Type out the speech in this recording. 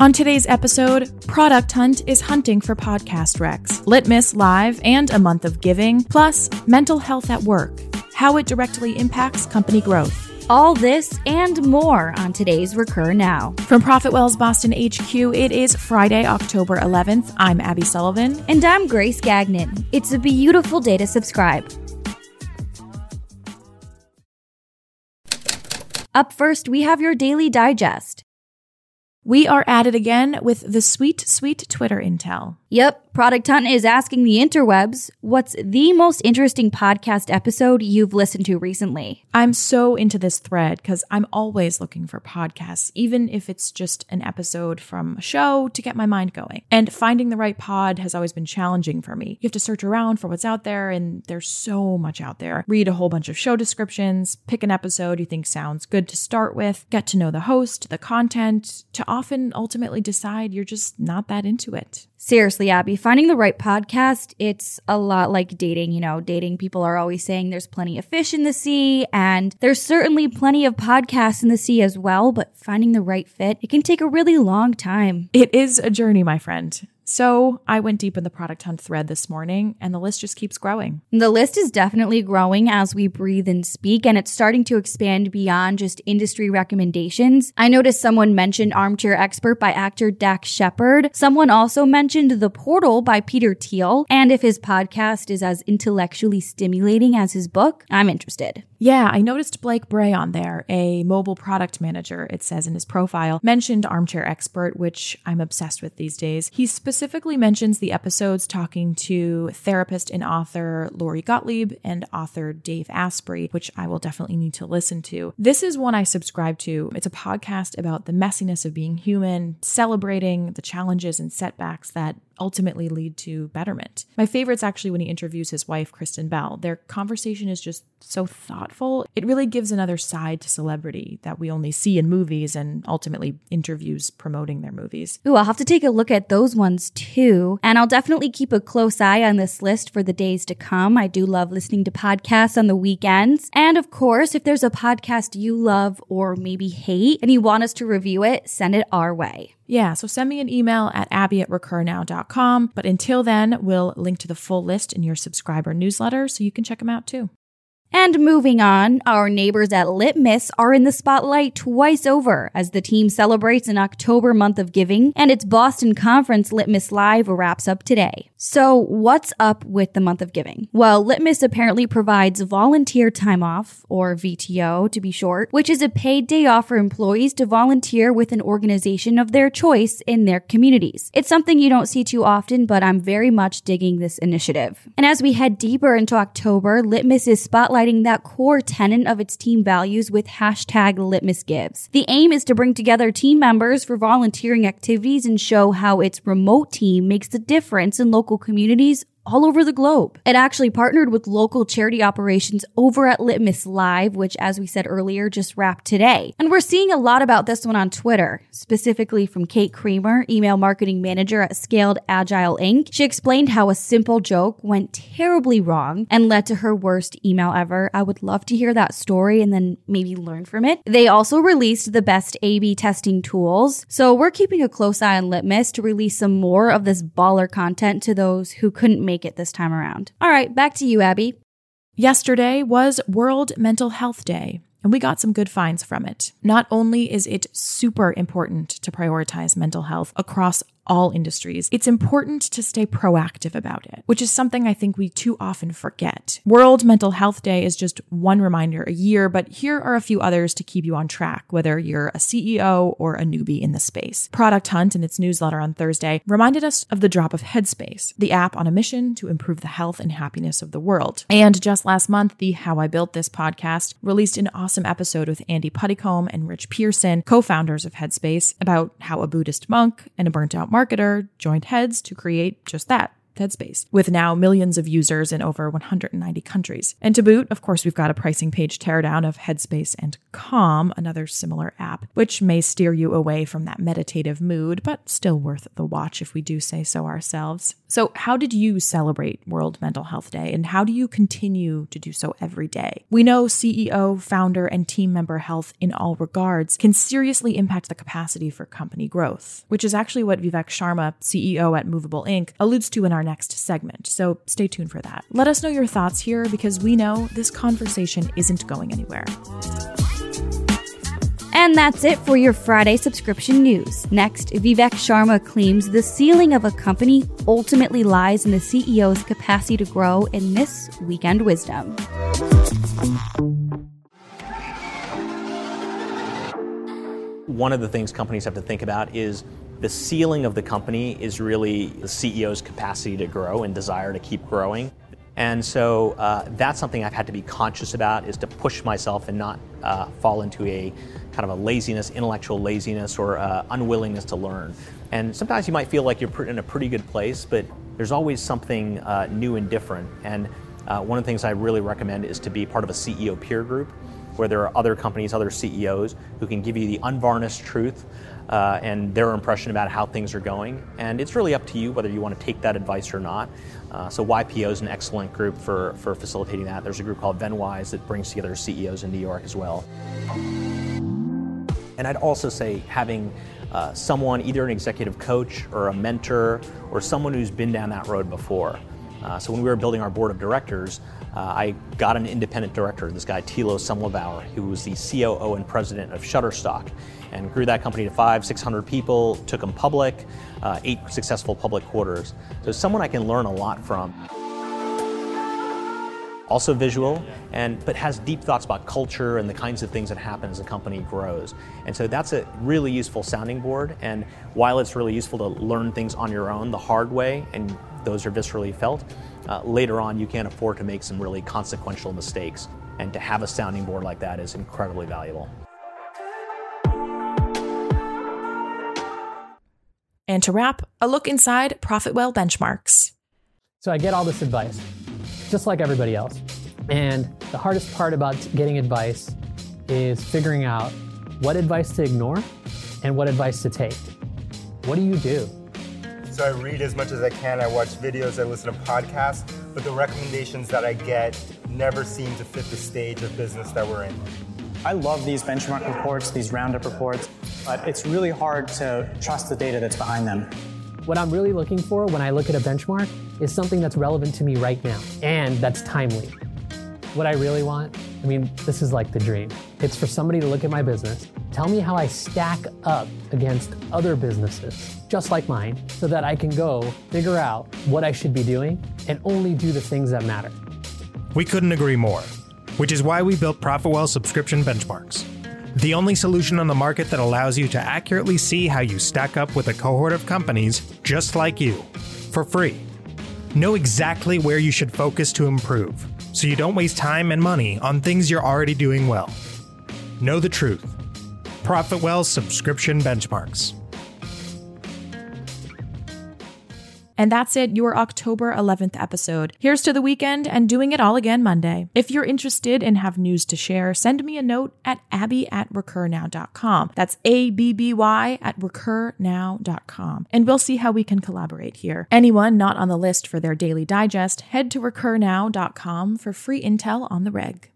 On today's episode, Product Hunt is hunting for podcast wrecks, Litmus Live, and a month of giving, plus mental health at work, how it directly impacts company growth. All this and more on today's Recur Now. From ProfitWell's Boston HQ, it is Friday, October 11th. I'm Abby Sullivan. And I'm Grace Gagnon. It's a beautiful day to subscribe. Up first, we have your daily digest. We are at it again with the sweet, sweet Twitter intel. Yep, Product Hunt is asking the interwebs, what's the most interesting podcast episode you've listened to recently? I'm so into this thread because I'm always looking for podcasts, even if it's just an episode from a show to get my mind going. And finding the right pod has always been challenging for me. You have to search around for what's out there, and there's so much out there. Read a whole bunch of show descriptions, pick an episode you think sounds good to start with, get to know the host, the content, to often ultimately decide you're just not that into it. Seriously, Abby, finding the right podcast, it's a lot like dating. You know, dating people are always saying there's plenty of fish in the sea, and there's certainly plenty of podcasts in the sea as well, but finding the right fit, it can take a really long time. It is a journey, my friend. So I went deep in the product hunt thread this morning, and the list just keeps growing. The list is definitely growing as we breathe and speak, and it's starting to expand beyond just industry recommendations. I noticed someone mentioned Armchair Expert by actor Dax Shepard. Someone also mentioned The Portal by Peter Thiel, and if his podcast is as intellectually stimulating as his book, I'm interested. Yeah, I noticed Blake Bray on there, a mobile product manager, it says in his profile, mentioned Armchair Expert, which I'm obsessed with these days. He specifically mentions the episodes talking to therapist and author Lori Gottlieb and author Dave Asprey, which I will definitely need to listen to. This is one I subscribe to. It's a podcast about the messiness of being human, celebrating the challenges and setbacks that ultimately lead to betterment. My favorite's actually when he interviews his wife, Kristen Bell. Their conversation is just so thoughtful. It really gives another side to celebrity that we only see in movies and ultimately interviews promoting their movies. Ooh, I'll have to take a look at those ones too. And I'll definitely keep a close eye on this list for the days to come. I do love listening to podcasts on the weekends. And of course, if there's a podcast you love or maybe hate and you want us to review it, send it our way. Yeah, so send me an email at abby at recurnow.com. But until then, we'll link to the full list in your subscriber newsletter so you can check them out too. And moving on, our neighbors at Litmus are in the spotlight twice over as the team celebrates an October month of giving and its Boston conference Litmus Live wraps up today. So, what's up with the month of giving? Well, Litmus apparently provides volunteer time off, or VTO to be short, which is a paid day off for employees to volunteer with an organization of their choice in their communities. It's something you don't see too often, but I'm very much digging this initiative. And as we head deeper into October, Litmus is spotlighting highlighting that core tenet of its team values with hashtag Litmus Gives. The aim is to bring together team members for volunteering activities and show how its remote team makes a difference in local communities all over the globe. It actually partnered with local charity operations over at Litmus Live, which, as we said earlier, just wrapped today. And we're seeing a lot about this one on Twitter, specifically from Kate Creamer, email marketing manager at Scaled Agile Inc. She explained how a simple joke went terribly wrong and led to her worst email ever. I would love to hear that story and then maybe learn from it. They also released the best A B testing tools. So we're keeping a close eye on Litmus to release some more of this baller content to those who couldn't make it this time around. All right, back to you, Abby. Yesterday was World Mental Health Day, and we got some good finds from it. Not only is it super important to prioritize mental health across all industries, it's important to stay proactive about it, which is something I think we too often forget. World Mental Health Day is just one reminder a year, but here are a few others to keep you on track, whether you're a CEO or a newbie in the space. Product Hunt, in its newsletter on Thursday, reminded us of the drop of Headspace, the app on a mission to improve the health and happiness of the world. And just last month, the How I Built This podcast released an awesome episode with Andy Puddicombe and Rich Pierson, co founders of Headspace, about how a Buddhist monk and a burnt out marketer joined heads to create just that Headspace, with now millions of users in over 190 countries. And to boot, of course, we've got a pricing page teardown of Headspace and Calm, another similar app, which may steer you away from that meditative mood, but still worth the watch if we do say so ourselves. So, how did you celebrate World Mental Health Day, and how do you continue to do so every day? We know CEO, founder, and team member health in all regards can seriously impact the capacity for company growth, which is actually what Vivek Sharma, CEO at Movable Ink., alludes to in our next segment. So, stay tuned for that. Let us know your thoughts here because we know this conversation isn't going anywhere. And that's it for your Friday subscription news. Next, Vivek Sharma claims the ceiling of a company ultimately lies in the CEO's capacity to grow in this weekend wisdom. One of the things companies have to think about is the ceiling of the company is really the CEO's capacity to grow and desire to keep growing. And so uh, that's something I've had to be conscious about is to push myself and not uh, fall into a kind of a laziness, intellectual laziness, or uh, unwillingness to learn. And sometimes you might feel like you're in a pretty good place, but there's always something uh, new and different. And uh, one of the things I really recommend is to be part of a CEO peer group where there are other companies, other CEOs who can give you the unvarnished truth uh, and their impression about how things are going. And it's really up to you whether you want to take that advice or not. Uh, so YPO is an excellent group for, for facilitating that. There's a group called Venwise that brings together CEOs in New York as well. And I'd also say having uh, someone, either an executive coach or a mentor or someone who's been down that road before. Uh, so when we were building our board of directors, uh, I got an independent director, this guy Thilo Semmelbauer, who was the COO and president of Shutterstock, and grew that company to five, 600 people, took them public, uh, eight successful public quarters. So someone I can learn a lot from. Also visual, and but has deep thoughts about culture and the kinds of things that happen as a company grows. And so that's a really useful sounding board. And while it's really useful to learn things on your own the hard way, and those are viscerally felt, uh, later on you can't afford to make some really consequential mistakes. And to have a sounding board like that is incredibly valuable. And to wrap, a look inside ProfitWell benchmarks. So I get all this advice, just like everybody else. And the hardest part about getting advice is figuring out what advice to ignore and what advice to take. What do you do? So I read as much as I can, I watch videos, I listen to podcasts, but the recommendations that I get never seem to fit the stage of business that we're in. I love these benchmark reports, these roundup reports, but it's really hard to trust the data that's behind them. What I'm really looking for when I look at a benchmark is something that's relevant to me right now and that's timely. What I really want, I mean, this is like the dream. It's for somebody to look at my business, tell me how I stack up against other businesses just like mine, so that I can go figure out what I should be doing and only do the things that matter. We couldn't agree more which is why we built ProfitWell subscription benchmarks. The only solution on the market that allows you to accurately see how you stack up with a cohort of companies just like you, for free. Know exactly where you should focus to improve, so you don't waste time and money on things you're already doing well. Know the truth. ProfitWell subscription benchmarks. And that's it, your October 11th episode. Here's to the weekend and doing it all again Monday. If you're interested and have news to share, send me a note at abby at recurnow.com. That's A B B Y at recurnow.com. And we'll see how we can collaborate here. Anyone not on the list for their daily digest, head to recurnow.com for free intel on the reg.